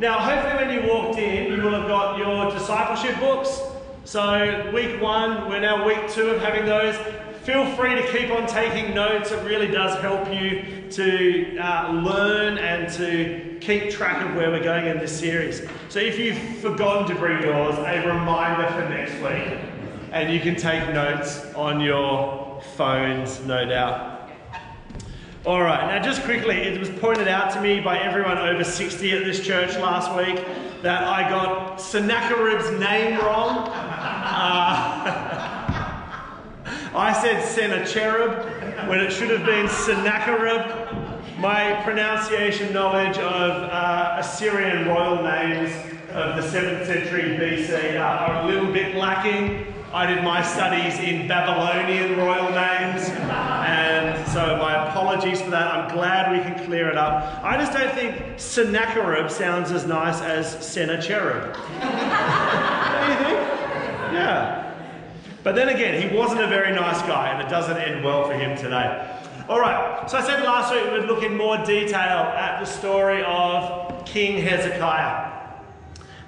Now, hopefully, when you walked in, you will have got your discipleship books. So, week one, we're now week two of having those. Feel free to keep on taking notes. It really does help you to uh, learn and to keep track of where we're going in this series. So, if you've forgotten to bring yours, a reminder for next week, and you can take notes on your phones, no doubt. All right, now just quickly, it was pointed out to me by everyone over 60 at this church last week that I got Sennacherib's name wrong. Uh, I said Sennacherib when it should have been Sennacherib. My pronunciation knowledge of uh, Assyrian royal names of the 7th century BC are a little bit lacking. I did my studies in Babylonian royal names, so my apologies for that. I'm glad we can clear it up. I just don't think Sennacherib sounds as nice as Sennacherib. don't you think? Yeah. But then again, he wasn't a very nice guy, and it doesn't end well for him today. All right, so I said last week we would look in more detail at the story of King Hezekiah.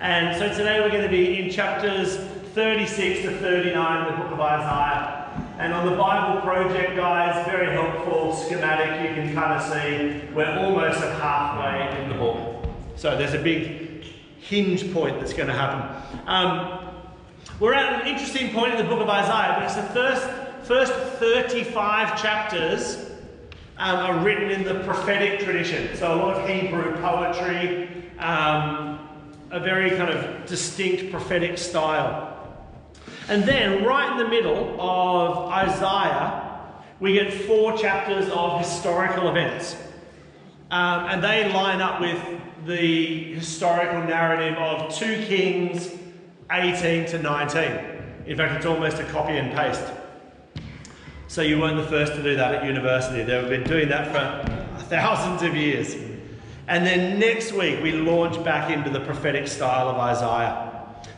And so today we're going to be in chapters 36 to 39 in the book of Isaiah. And on the Bible Project, guys, very helpful schematic. You can kind of see we're almost at halfway in the book. So there's a big hinge point that's going to happen. Um, we're at an interesting point in the book of Isaiah because the first, first 35 chapters um, are written in the prophetic tradition. So a lot of Hebrew poetry, um, a very kind of distinct prophetic style. And then, right in the middle of Isaiah, we get four chapters of historical events. Um, and they line up with the historical narrative of 2 Kings 18 to 19. In fact, it's almost a copy and paste. So you weren't the first to do that at university. They've been doing that for thousands of years. And then next week, we launch back into the prophetic style of Isaiah.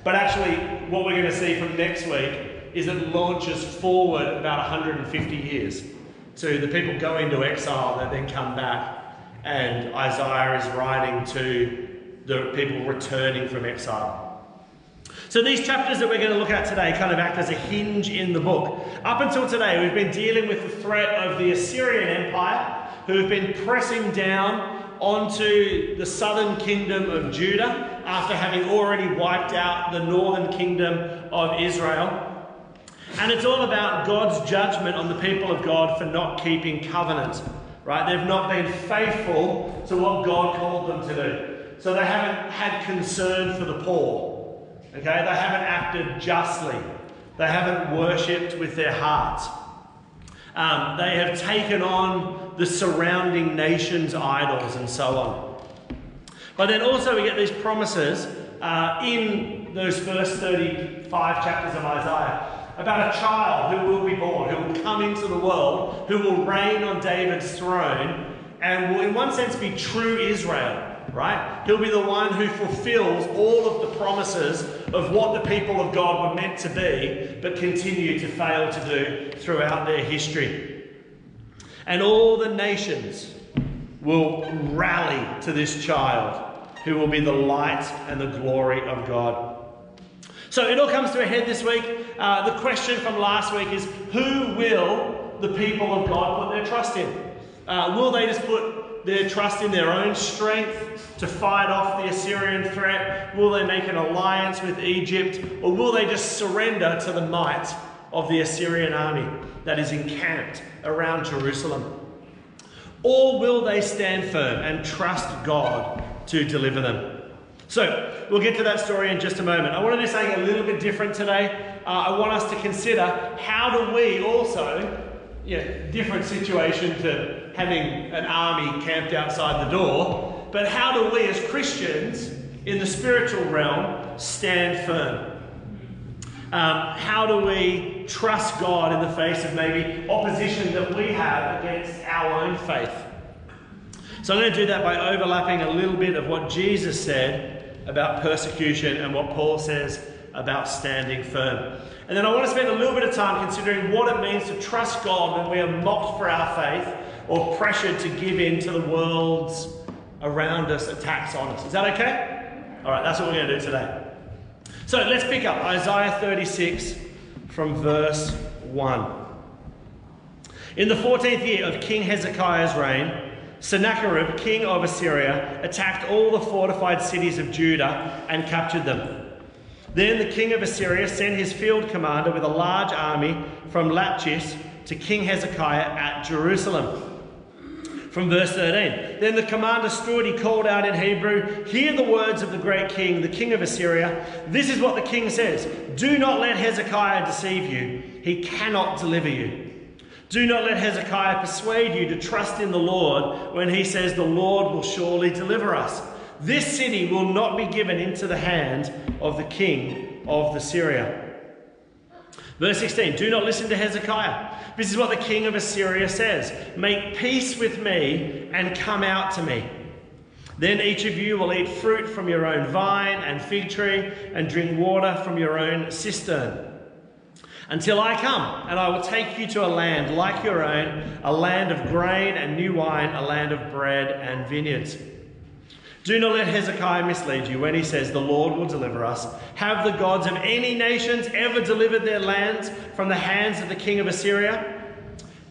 But actually, what we're going to see from next week is it launches forward about 150 years to the people go into exile that then come back. And Isaiah is writing to the people returning from exile. So these chapters that we're going to look at today kind of act as a hinge in the book. Up until today, we've been dealing with the threat of the Assyrian Empire, who have been pressing down onto the southern kingdom of Judah after having already wiped out the northern kingdom of Israel. And it's all about God's judgment on the people of God for not keeping covenant, right? They've not been faithful to what God called them to do. So they haven't had concern for the poor, okay? They haven't acted justly. They haven't worshipped with their hearts. Um, they have taken on the surrounding nations' idols and so on. But then also we get these promises uh, in those first 35 chapters of Isaiah about a child who will be born, who will come into the world, who will reign on David's throne, and will, in one sense, be true Israel right? He'll be the one who fulfills all of the promises of what the people of God were meant to be, but continue to fail to do throughout their history. And all the nations will rally to this child who will be the light and the glory of God. So it all comes to a head this week. Uh, the question from last week is who will the people of God put their trust in? Uh, will they just put their trust in their own strength to fight off the Assyrian threat? Will they make an alliance with Egypt? Or will they just surrender to the might of the Assyrian army that is encamped around Jerusalem? Or will they stand firm and trust God to deliver them? So, we'll get to that story in just a moment. I want to do something a little bit different today. Uh, I want us to consider how do we also, yeah, different situation to having an army camped outside the door, but how do we as Christians in the spiritual realm stand firm? Um, how do we trust God in the face of maybe opposition that we have against our own faith? So I'm going to do that by overlapping a little bit of what Jesus said about persecution and what Paul says about standing firm. And then I want to spend a little bit of time considering what it means to trust God when we are mocked for our faith or pressured to give in to the world's around us, attacks on us. Is that okay? All right, that's what we're going to do today. So let's pick up Isaiah 36 from verse 1. In the 14th year of King Hezekiah's reign, Sennacherib, king of Assyria, attacked all the fortified cities of Judah and captured them. Then the king of Assyria sent his field commander with a large army from Lachish to King Hezekiah at Jerusalem. From verse 13 Then the commander stood, he called out in Hebrew, Hear the words of the great king, the king of Assyria. This is what the king says Do not let Hezekiah deceive you, he cannot deliver you. Do not let Hezekiah persuade you to trust in the Lord when he says, The Lord will surely deliver us. This city will not be given into the hand of the king of the Syria. Verse 16 Do not listen to Hezekiah. This is what the king of Assyria says Make peace with me and come out to me. Then each of you will eat fruit from your own vine and fig tree and drink water from your own cistern until I come, and I will take you to a land like your own, a land of grain and new wine, a land of bread and vineyards. Do not let Hezekiah mislead you when he says, The Lord will deliver us. Have the gods of any nations ever delivered their lands from the hands of the king of Assyria?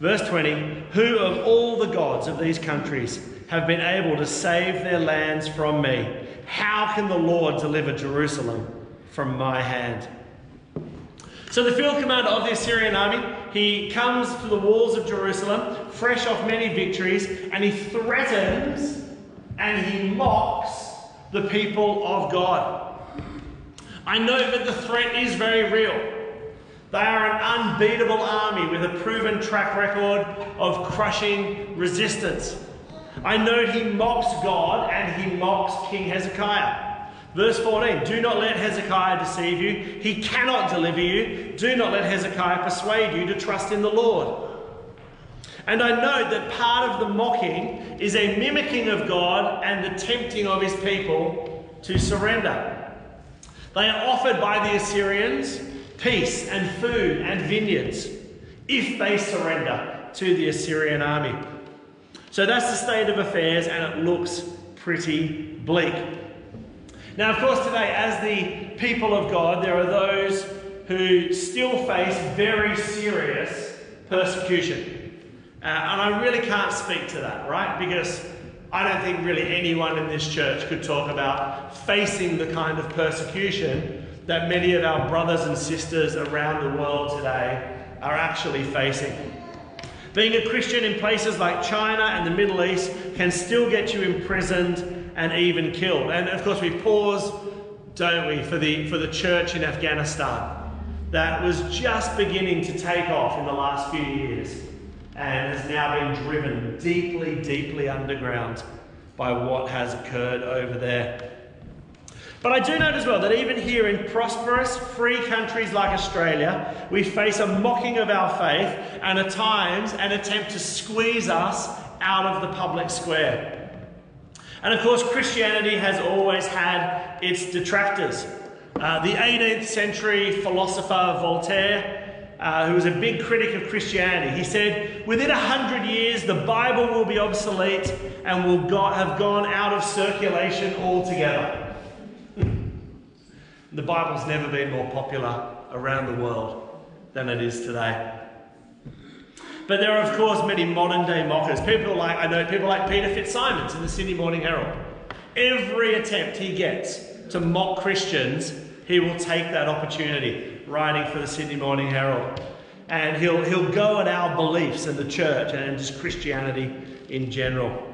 Verse 20 Who of all the gods of these countries have been able to save their lands from me? How can the Lord deliver Jerusalem from my hand? So the field commander of the Assyrian army, he comes to the walls of Jerusalem, fresh off many victories, and he threatens and he mocks the people of God. I know that the threat is very real. They are an unbeatable army with a proven track record of crushing resistance. I know he mocks God and he mocks King Hezekiah. Verse 14 Do not let Hezekiah deceive you. He cannot deliver you. Do not let Hezekiah persuade you to trust in the Lord. And I know that part of the mocking is a mimicking of God and the tempting of his people to surrender. They are offered by the Assyrians peace and food and vineyards if they surrender to the Assyrian army. So that's the state of affairs, and it looks pretty bleak. Now, of course, today, as the people of God, there are those who still face very serious persecution. Uh, and I really can't speak to that, right? Because I don't think really anyone in this church could talk about facing the kind of persecution that many of our brothers and sisters around the world today are actually facing. Being a Christian in places like China and the Middle East can still get you imprisoned and even killed. And of course, we pause, don't we, for the, for the church in Afghanistan that was just beginning to take off in the last few years and has now been driven deeply, deeply underground by what has occurred over there. But I do note as well that even here in prosperous, free countries like Australia, we face a mocking of our faith and at times an attempt to squeeze us out of the public square. And of course, Christianity has always had its detractors. Uh, the 18th century philosopher Voltaire, uh, who was a big critic of Christianity, he said, Within a hundred years, the Bible will be obsolete and will go- have gone out of circulation altogether. the Bible's never been more popular around the world than it is today. But there are, of course, many modern day mockers. People like, I know people like Peter Fitzsimons in the Sydney Morning Herald. Every attempt he gets to mock Christians, he will take that opportunity, writing for the Sydney Morning Herald. And he'll, he'll go at our beliefs in the church and just Christianity in general.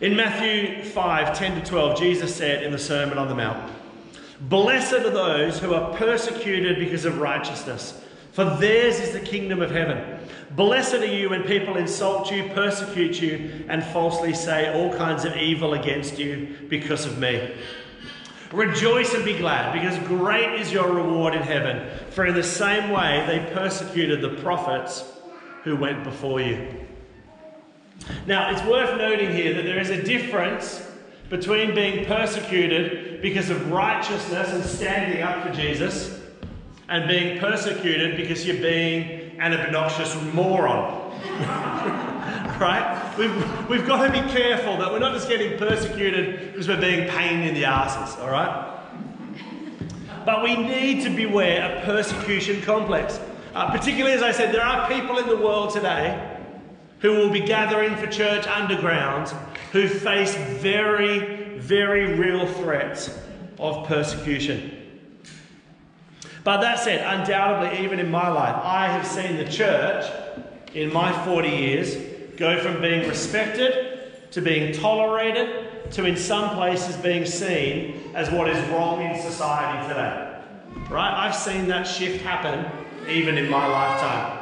In Matthew 5 10 to 12, Jesus said in the Sermon on the Mount, Blessed are those who are persecuted because of righteousness, for theirs is the kingdom of heaven. Blessed are you when people insult you, persecute you, and falsely say all kinds of evil against you because of me. Rejoice and be glad, because great is your reward in heaven. For in the same way they persecuted the prophets who went before you. Now, it's worth noting here that there is a difference between being persecuted because of righteousness and standing up for Jesus and being persecuted because you're being an obnoxious moron. right? we've, we've got to be careful that we're not just getting persecuted because we're being pain in the asses, all right? But we need to beware of persecution complex. Uh, particularly, as I said, there are people in the world today who will be gathering for church underground who face very, very real threats of persecution. But that said, undoubtedly, even in my life, I have seen the church in my 40 years go from being respected to being tolerated to, in some places, being seen as what is wrong in society today. Right? I've seen that shift happen even in my lifetime.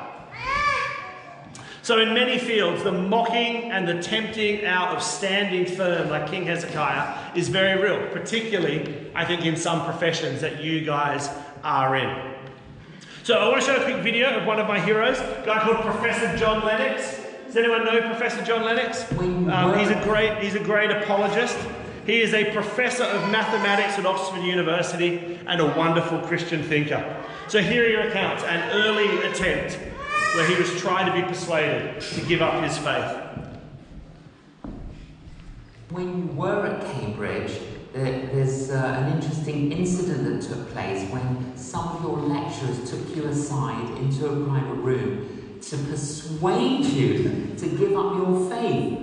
So, in many fields, the mocking and the tempting out of standing firm, like King Hezekiah, is very real, particularly, I think, in some professions that you guys are in. So I want to show a quick video of one of my heroes, a guy called Professor John Lennox. Does anyone know Professor John Lennox? Um, he's a great he's a great apologist. He is a professor of mathematics at Oxford University and a wonderful Christian thinker. So here are your accounts, an early attempt where he was trying to be persuaded to give up his faith. When you were at Cambridge, there's uh, an interesting incident that took place when some of your lecturers took you aside into a private room to persuade you to give up your faith.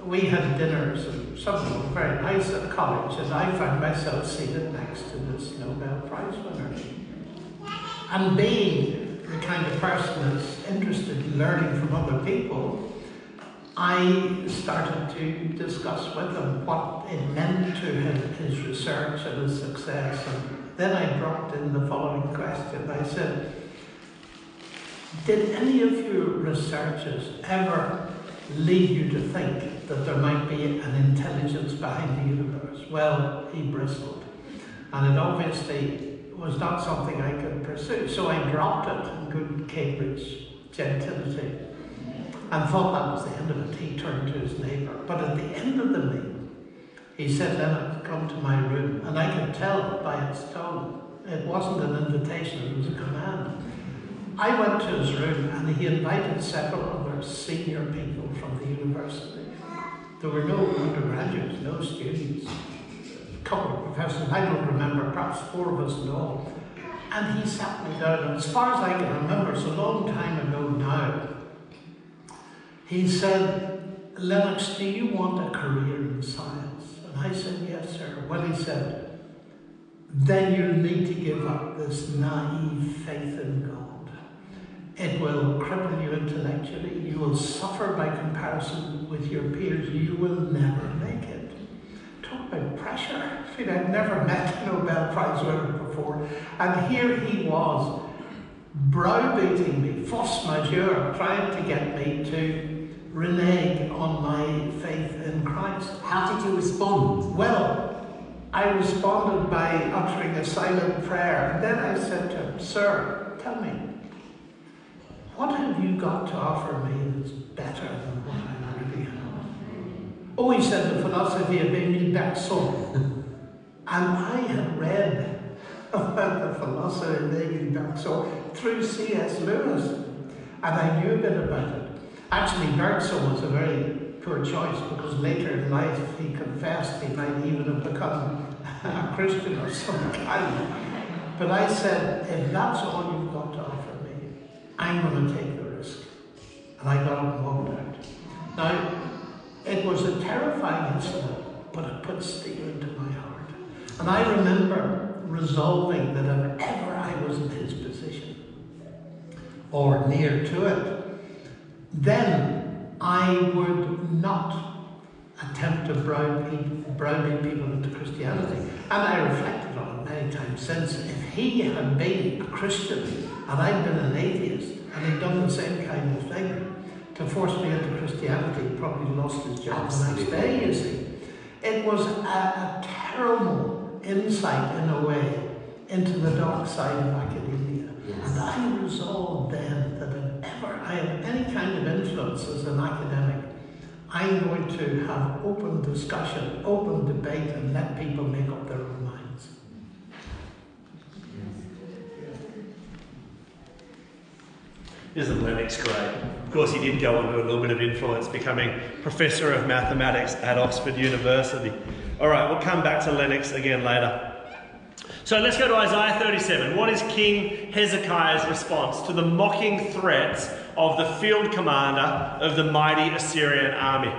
We had dinners and some of them very nice at college and I found myself seated next to this Nobel Prize winner. And being the kind of person that's interested in learning from other people, I started to discuss with him what it meant to him, his research and his success. And then I dropped in the following question. I said, Did any of your researchers ever lead you to think that there might be an intelligence behind the universe? Well, he bristled. And it obviously was not something I could pursue. So I dropped it in good Cambridge gentility and thought that was the end of it. He turned to his neighbour. But at the end of the meal, he said, Leonard, come to my room. And I could tell by its tone, it wasn't an invitation, it was a command. I went to his room and he invited several other senior people from the university. There were no undergraduates, no students, a couple of professors, I don't remember, perhaps four of us in all. And he sat me down, and as far as I can remember, it's a long time ago now, he said, Lennox, do you want a career in science? And I said, yes, sir. Well, he said, then you need to give up this naive faith in God. It will cripple you intellectually. You will suffer by comparison with your peers. You will never make it. Talk about pressure. I mean, I'd never met a Nobel Prize winner before. And here he was, browbeating me, force majeure, trying to get me to renege on my faith in Christ. How did you respond? Well, I responded by uttering a silent prayer. And then I said to him, Sir, tell me, what have you got to offer me that's better than what I already have? Oh, he said, the philosophy of Émile Bergson. and I had read about the philosophy of Émile Bergson through C.S. Lewis. And I knew a bit about it. Actually, Bergson was a very poor choice because later in life he confessed he might even have become a Christian of some kind. But I said, if that's all you've got to offer I'm going to take the risk. And I got up and walked out. Now, it was a terrifying incident, but it put steel into my heart. And I remember resolving that if ever I was in his position, or near to it, then I would not attempt to browbeat people into Christianity. And I reflected on it many times since. If he had been a Christian and I'd been an atheist and he'd done the same kind of thing to force me into Christianity, he probably lost his job Absolutely. the next day, you see. It was a, a terrible insight, in a way, into the dark side of academia. Yes. And I resolved then that if ever I have any kind of influence as an academic, I'm going to have open discussion, open debate, and let people make up their own minds. Isn't Lennox great? Of course, he did go on to a little bit of influence, becoming Professor of Mathematics at Oxford University. All right, we'll come back to Lennox again later. So let's go to Isaiah 37. What is King Hezekiah's response to the mocking threats of the field commander of the mighty Assyrian army?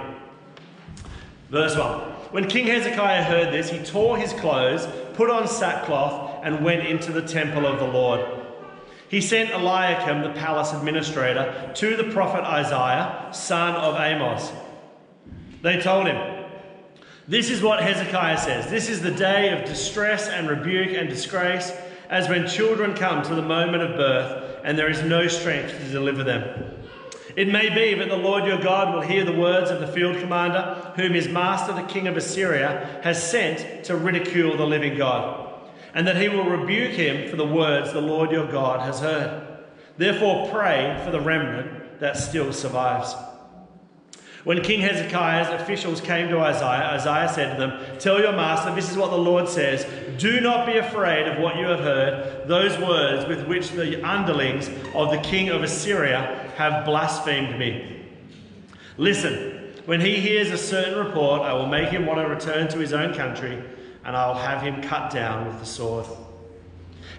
Verse 1. When King Hezekiah heard this, he tore his clothes, put on sackcloth, and went into the temple of the Lord. He sent Eliakim, the palace administrator, to the prophet Isaiah, son of Amos. They told him, this is what Hezekiah says. This is the day of distress and rebuke and disgrace, as when children come to the moment of birth and there is no strength to deliver them. It may be that the Lord your God will hear the words of the field commander, whom his master, the king of Assyria, has sent to ridicule the living God, and that he will rebuke him for the words the Lord your God has heard. Therefore, pray for the remnant that still survives. When King Hezekiah's officials came to Isaiah, Isaiah said to them, Tell your master, this is what the Lord says. Do not be afraid of what you have heard, those words with which the underlings of the king of Assyria have blasphemed me. Listen, when he hears a certain report, I will make him want to return to his own country, and I will have him cut down with the sword.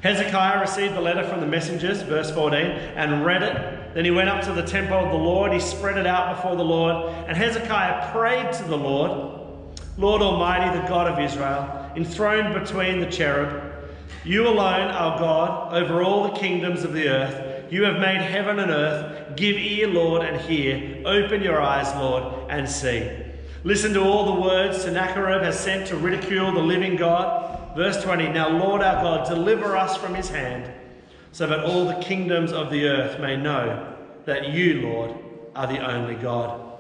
Hezekiah received the letter from the messengers, verse 14, and read it. Then he went up to the temple of the Lord. He spread it out before the Lord. And Hezekiah prayed to the Lord Lord Almighty, the God of Israel, enthroned between the cherub, you alone are God over all the kingdoms of the earth. You have made heaven and earth. Give ear, Lord, and hear. Open your eyes, Lord, and see. Listen to all the words Sennacherib has sent to ridicule the living God. Verse 20 Now, Lord our God, deliver us from his hand, so that all the kingdoms of the earth may know that you, Lord, are the only God.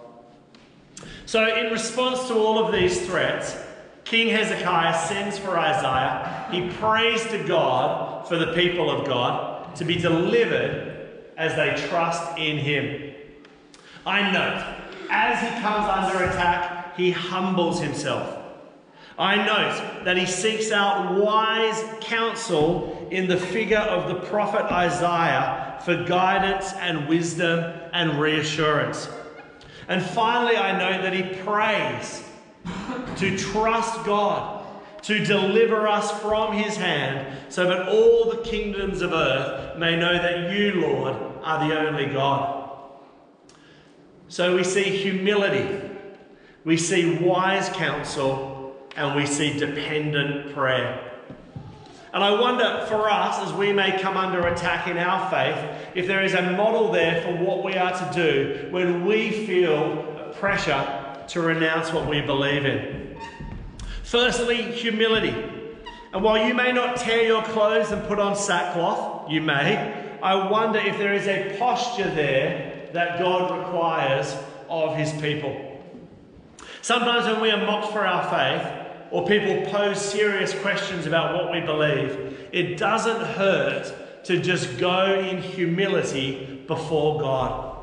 So, in response to all of these threats, King Hezekiah sends for Isaiah. He prays to God for the people of God to be delivered as they trust in him. I note, as he comes under attack, he humbles himself. I note that he seeks out wise counsel in the figure of the prophet Isaiah for guidance and wisdom and reassurance. And finally, I note that he prays to trust God to deliver us from his hand so that all the kingdoms of earth may know that you, Lord, are the only God. So we see humility, we see wise counsel and we see dependent prayer. And I wonder for us, as we may come under attack in our faith, if there is a model there for what we are to do when we feel pressure to renounce what we believe in. Firstly, humility. And while you may not tear your clothes and put on sackcloth, you may, I wonder if there is a posture there that God requires of his people. Sometimes when we are mocked for our faith, or people pose serious questions about what we believe, it doesn't hurt to just go in humility before God.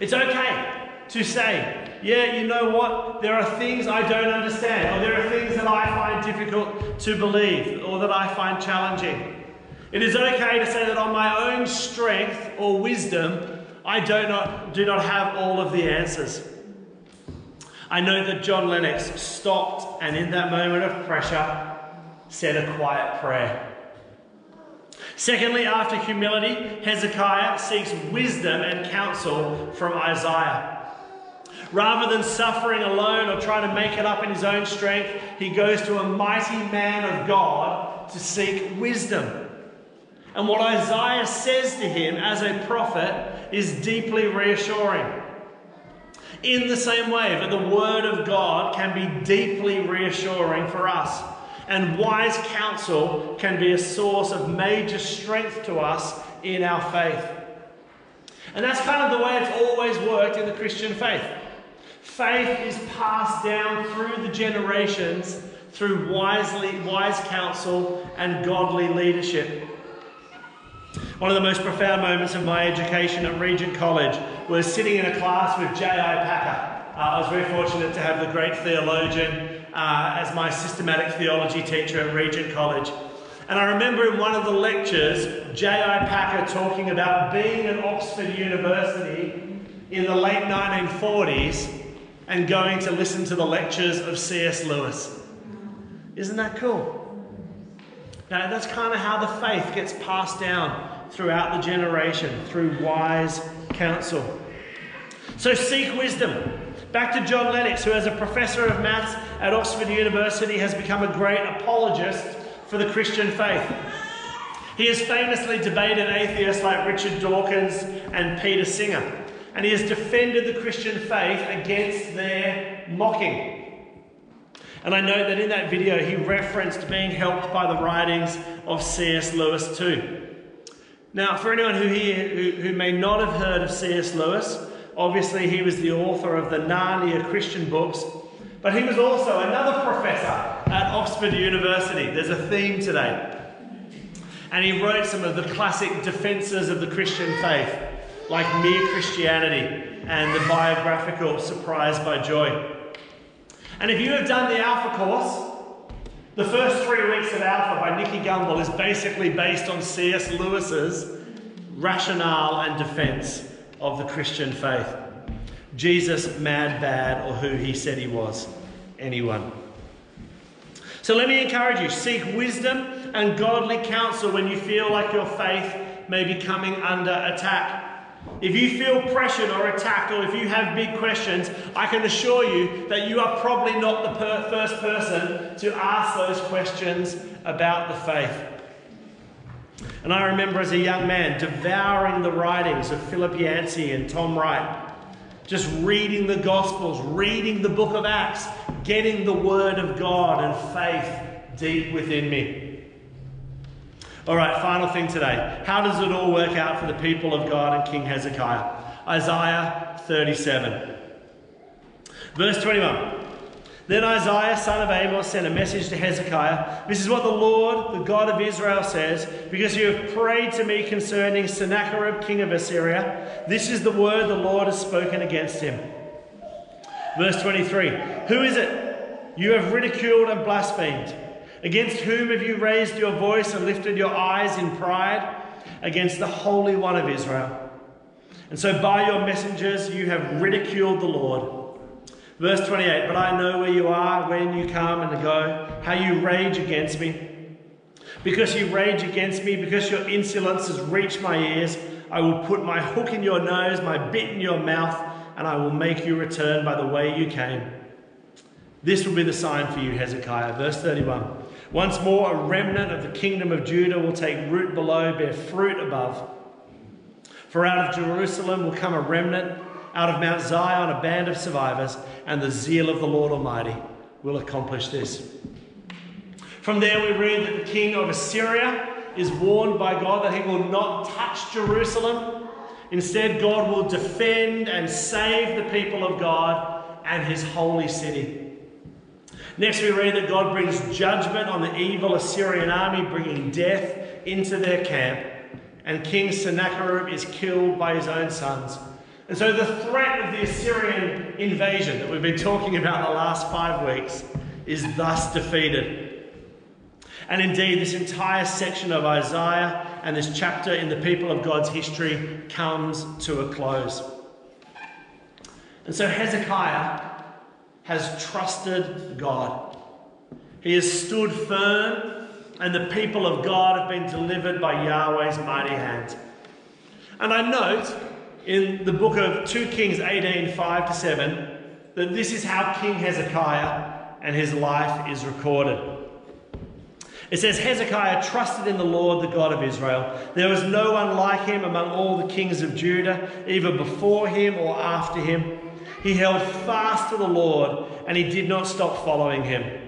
It's okay to say, yeah, you know what? There are things I don't understand, or there are things that I find difficult to believe, or that I find challenging. It is okay to say that on my own strength or wisdom, I do not, do not have all of the answers. I know that John Lennox stopped and in that moment of pressure said a quiet prayer. Secondly, after humility, Hezekiah seeks wisdom and counsel from Isaiah. Rather than suffering alone or trying to make it up in his own strength, he goes to a mighty man of God to seek wisdom. And what Isaiah says to him as a prophet is deeply reassuring. In the same way that the Word of God can be deeply reassuring for us, and wise counsel can be a source of major strength to us in our faith. And that's kind of the way it's always worked in the Christian faith. Faith is passed down through the generations through wisely, wise counsel and godly leadership. One of the most profound moments of my education at Regent College was sitting in a class with J.I. Packer. Uh, I was very fortunate to have the great theologian uh, as my systematic theology teacher at Regent College. And I remember in one of the lectures, J.I. Packer talking about being at Oxford University in the late 1940s and going to listen to the lectures of C.S. Lewis. Isn't that cool? That's kind of how the faith gets passed down throughout the generation through wise counsel. So seek wisdom. Back to John Lennox, who, as a professor of maths at Oxford University, has become a great apologist for the Christian faith. He has famously debated atheists like Richard Dawkins and Peter Singer, and he has defended the Christian faith against their mocking. And I note that in that video he referenced being helped by the writings of C.S. Lewis too. Now, for anyone who, here, who, who may not have heard of C.S. Lewis, obviously he was the author of the Narnia Christian books, but he was also another professor at Oxford University. There's a theme today. And he wrote some of the classic defences of the Christian faith, like Mere Christianity and the biographical Surprised by Joy. And if you have done the Alpha course, the first three weeks of Alpha by Nicky Gumbel is basically based on C.S. Lewis's rationale and defense of the Christian faith. Jesus, mad, bad, or who he said he was. Anyone. So let me encourage you seek wisdom and godly counsel when you feel like your faith may be coming under attack. If you feel pressured or attacked, or if you have big questions, I can assure you that you are probably not the per- first person to ask those questions about the faith. And I remember as a young man devouring the writings of Philip Yancey and Tom Wright, just reading the Gospels, reading the book of Acts, getting the Word of God and faith deep within me. All right, final thing today. How does it all work out for the people of God and King Hezekiah? Isaiah 37. Verse 21. Then Isaiah, son of Amos, sent a message to Hezekiah. This is what the Lord, the God of Israel, says Because you have prayed to me concerning Sennacherib, king of Assyria, this is the word the Lord has spoken against him. Verse 23 Who is it you have ridiculed and blasphemed? Against whom have you raised your voice and lifted your eyes in pride? Against the Holy One of Israel. And so by your messengers you have ridiculed the Lord. Verse 28 But I know where you are, when you come and go, how you rage against me. Because you rage against me, because your insolence has reached my ears, I will put my hook in your nose, my bit in your mouth, and I will make you return by the way you came. This will be the sign for you, Hezekiah. Verse 31. Once more, a remnant of the kingdom of Judah will take root below, bear fruit above. For out of Jerusalem will come a remnant, out of Mount Zion a band of survivors, and the zeal of the Lord Almighty will accomplish this. From there, we read that the king of Assyria is warned by God that he will not touch Jerusalem. Instead, God will defend and save the people of God and his holy city. Next, we read that God brings judgment on the evil Assyrian army, bringing death into their camp, and King Sennacherib is killed by his own sons. And so, the threat of the Assyrian invasion that we've been talking about the last five weeks is thus defeated. And indeed, this entire section of Isaiah and this chapter in the people of God's history comes to a close. And so, Hezekiah has trusted God. He has stood firm, and the people of God have been delivered by Yahweh's mighty hand. And I note in the book of 2 Kings 18 5 to 7 that this is how King Hezekiah and his life is recorded. It says, Hezekiah trusted in the Lord, the God of Israel. There was no one like him among all the kings of Judah, either before him or after him. He held fast to the Lord and he did not stop following him.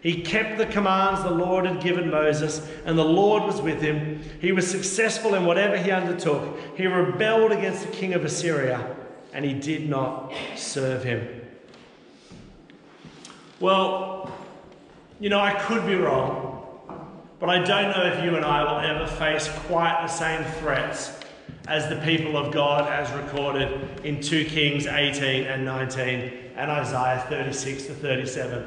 He kept the commands the Lord had given Moses, and the Lord was with him. He was successful in whatever he undertook. He rebelled against the king of Assyria, and he did not serve him. Well, you know, I could be wrong, but I don't know if you and I will ever face quite the same threats as the people of God as recorded in 2 Kings 18 and 19 and Isaiah 36 to 37.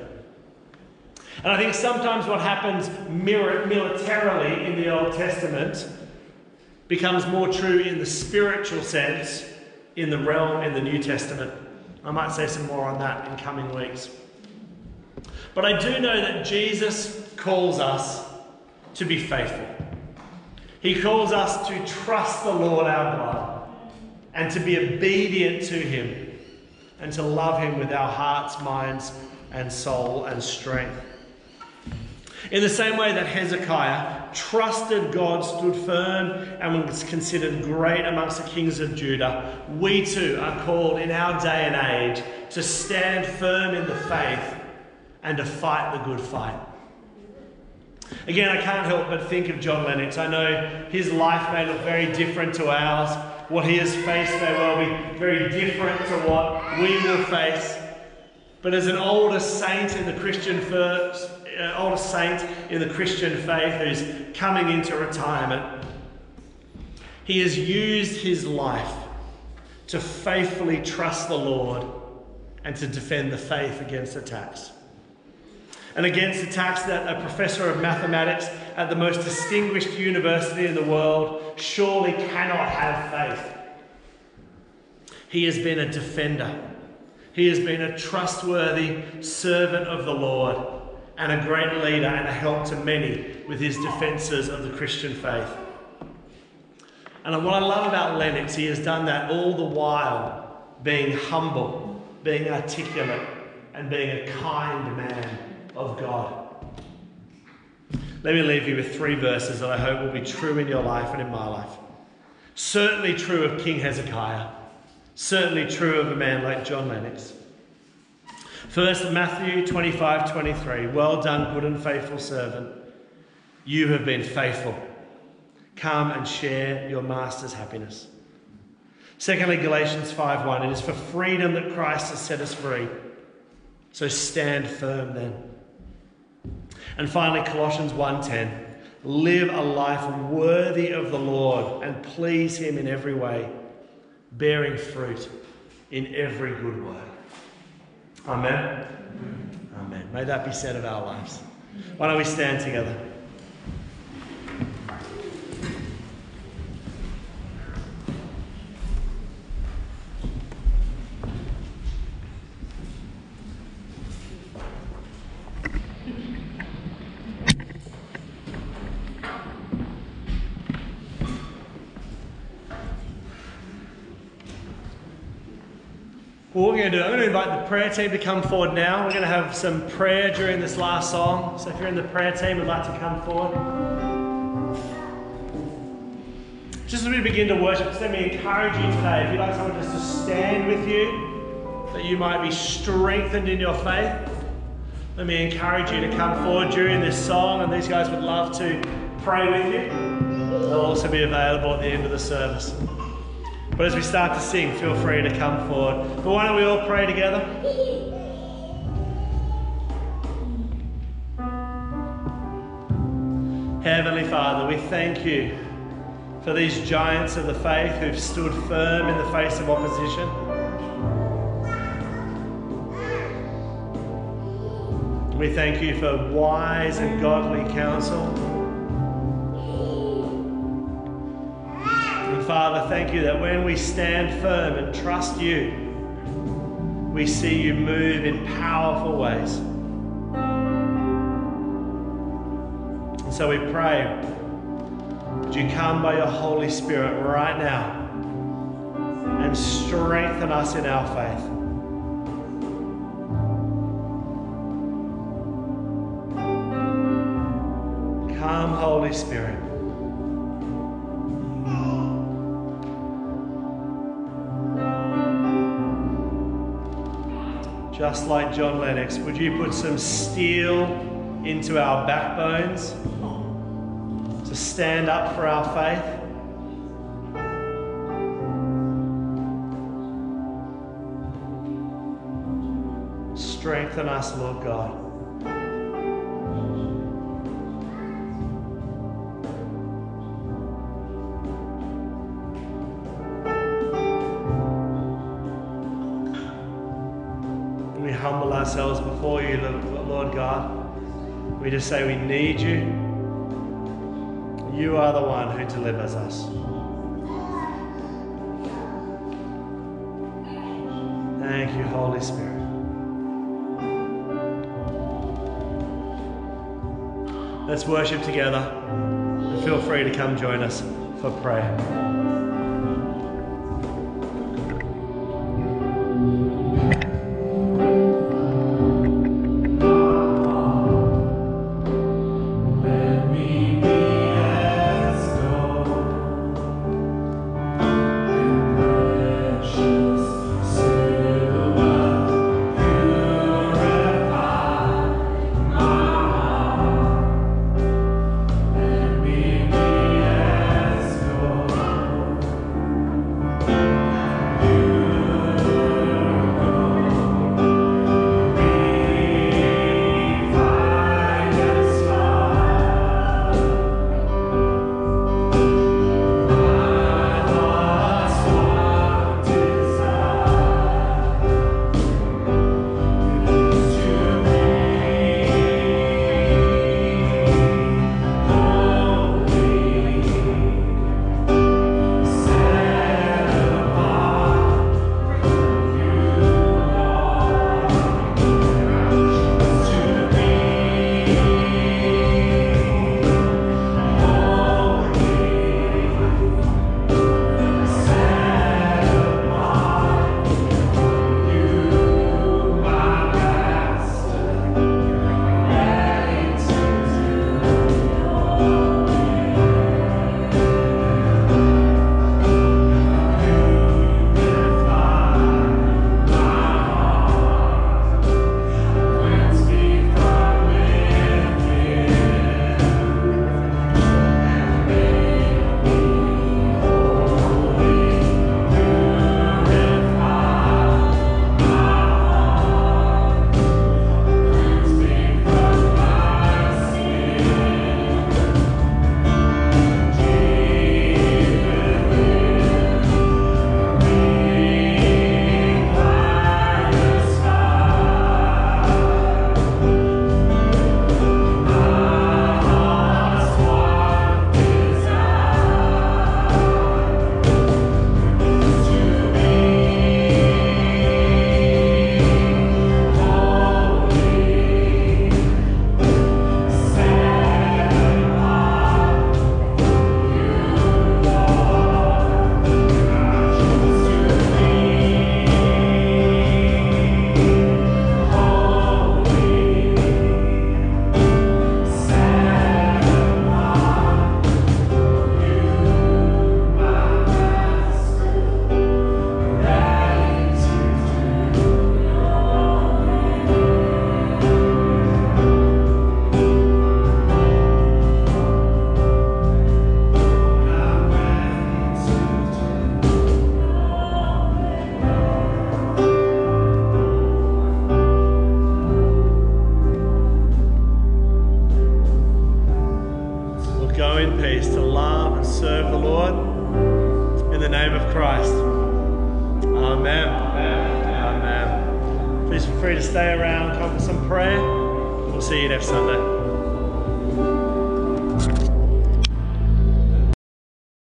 And I think sometimes what happens militarily in the Old Testament becomes more true in the spiritual sense in the realm in the New Testament. I might say some more on that in coming weeks. But I do know that Jesus calls us to be faithful. He calls us to trust the Lord our God and to be obedient to Him and to love Him with our hearts, minds, and soul and strength. In the same way that Hezekiah trusted God, stood firm, and was considered great amongst the kings of Judah, we too are called in our day and age to stand firm in the faith and to fight the good fight. Again, I can't help but think of John Lennox. I know his life may look very different to ours. What he has faced may well be very different to what we will face. But as an older saint in the Christian first, uh, older saint in the Christian faith who's coming into retirement, he has used his life to faithfully trust the Lord and to defend the faith against attacks and against attacks that a professor of mathematics at the most distinguished university in the world surely cannot have faith. He has been a defender. He has been a trustworthy servant of the Lord and a great leader and a help to many with his defences of the Christian faith. And what I love about Lennox, he has done that all the while being humble, being articulate, and being a kind man of God. Let me leave you with three verses that I hope will be true in your life and in my life. Certainly true of King Hezekiah, certainly true of a man like John Lennox. First, Matthew 25 23. Well done, good and faithful servant. You have been faithful. Come and share your master's happiness. Secondly, Galatians 5 1. It is for freedom that Christ has set us free. So stand firm then. And finally, Colossians 1:10. Live a life worthy of the Lord and please Him in every way, bearing fruit in every good work. Amen. Amen. May that be said of our lives. Why don't we stand together? Well, what we're going to do, I'm going to invite the prayer team to come forward now. We're going to have some prayer during this last song. So if you're in the prayer team, would like to come forward. Just as we begin to worship, just let me encourage you today, if you'd like someone just to stand with you, that you might be strengthened in your faith, let me encourage you to come forward during this song, and these guys would love to pray with you. They'll also be available at the end of the service. But as we start to sing, feel free to come forward. But why don't we all pray together? Heavenly Father, we thank you for these giants of the faith who've stood firm in the face of opposition. We thank you for wise and godly counsel. Father, thank you that when we stand firm and trust you, we see you move in powerful ways. And so we pray, would you come by your Holy Spirit right now and strengthen us in our faith? Come, Holy Spirit. Just like John Lennox, would you put some steel into our backbones to stand up for our faith? Strengthen us, Lord God. God. We just say we need you. You are the one who delivers us. Thank you, Holy Spirit. Let's worship together. And feel free to come join us for prayer.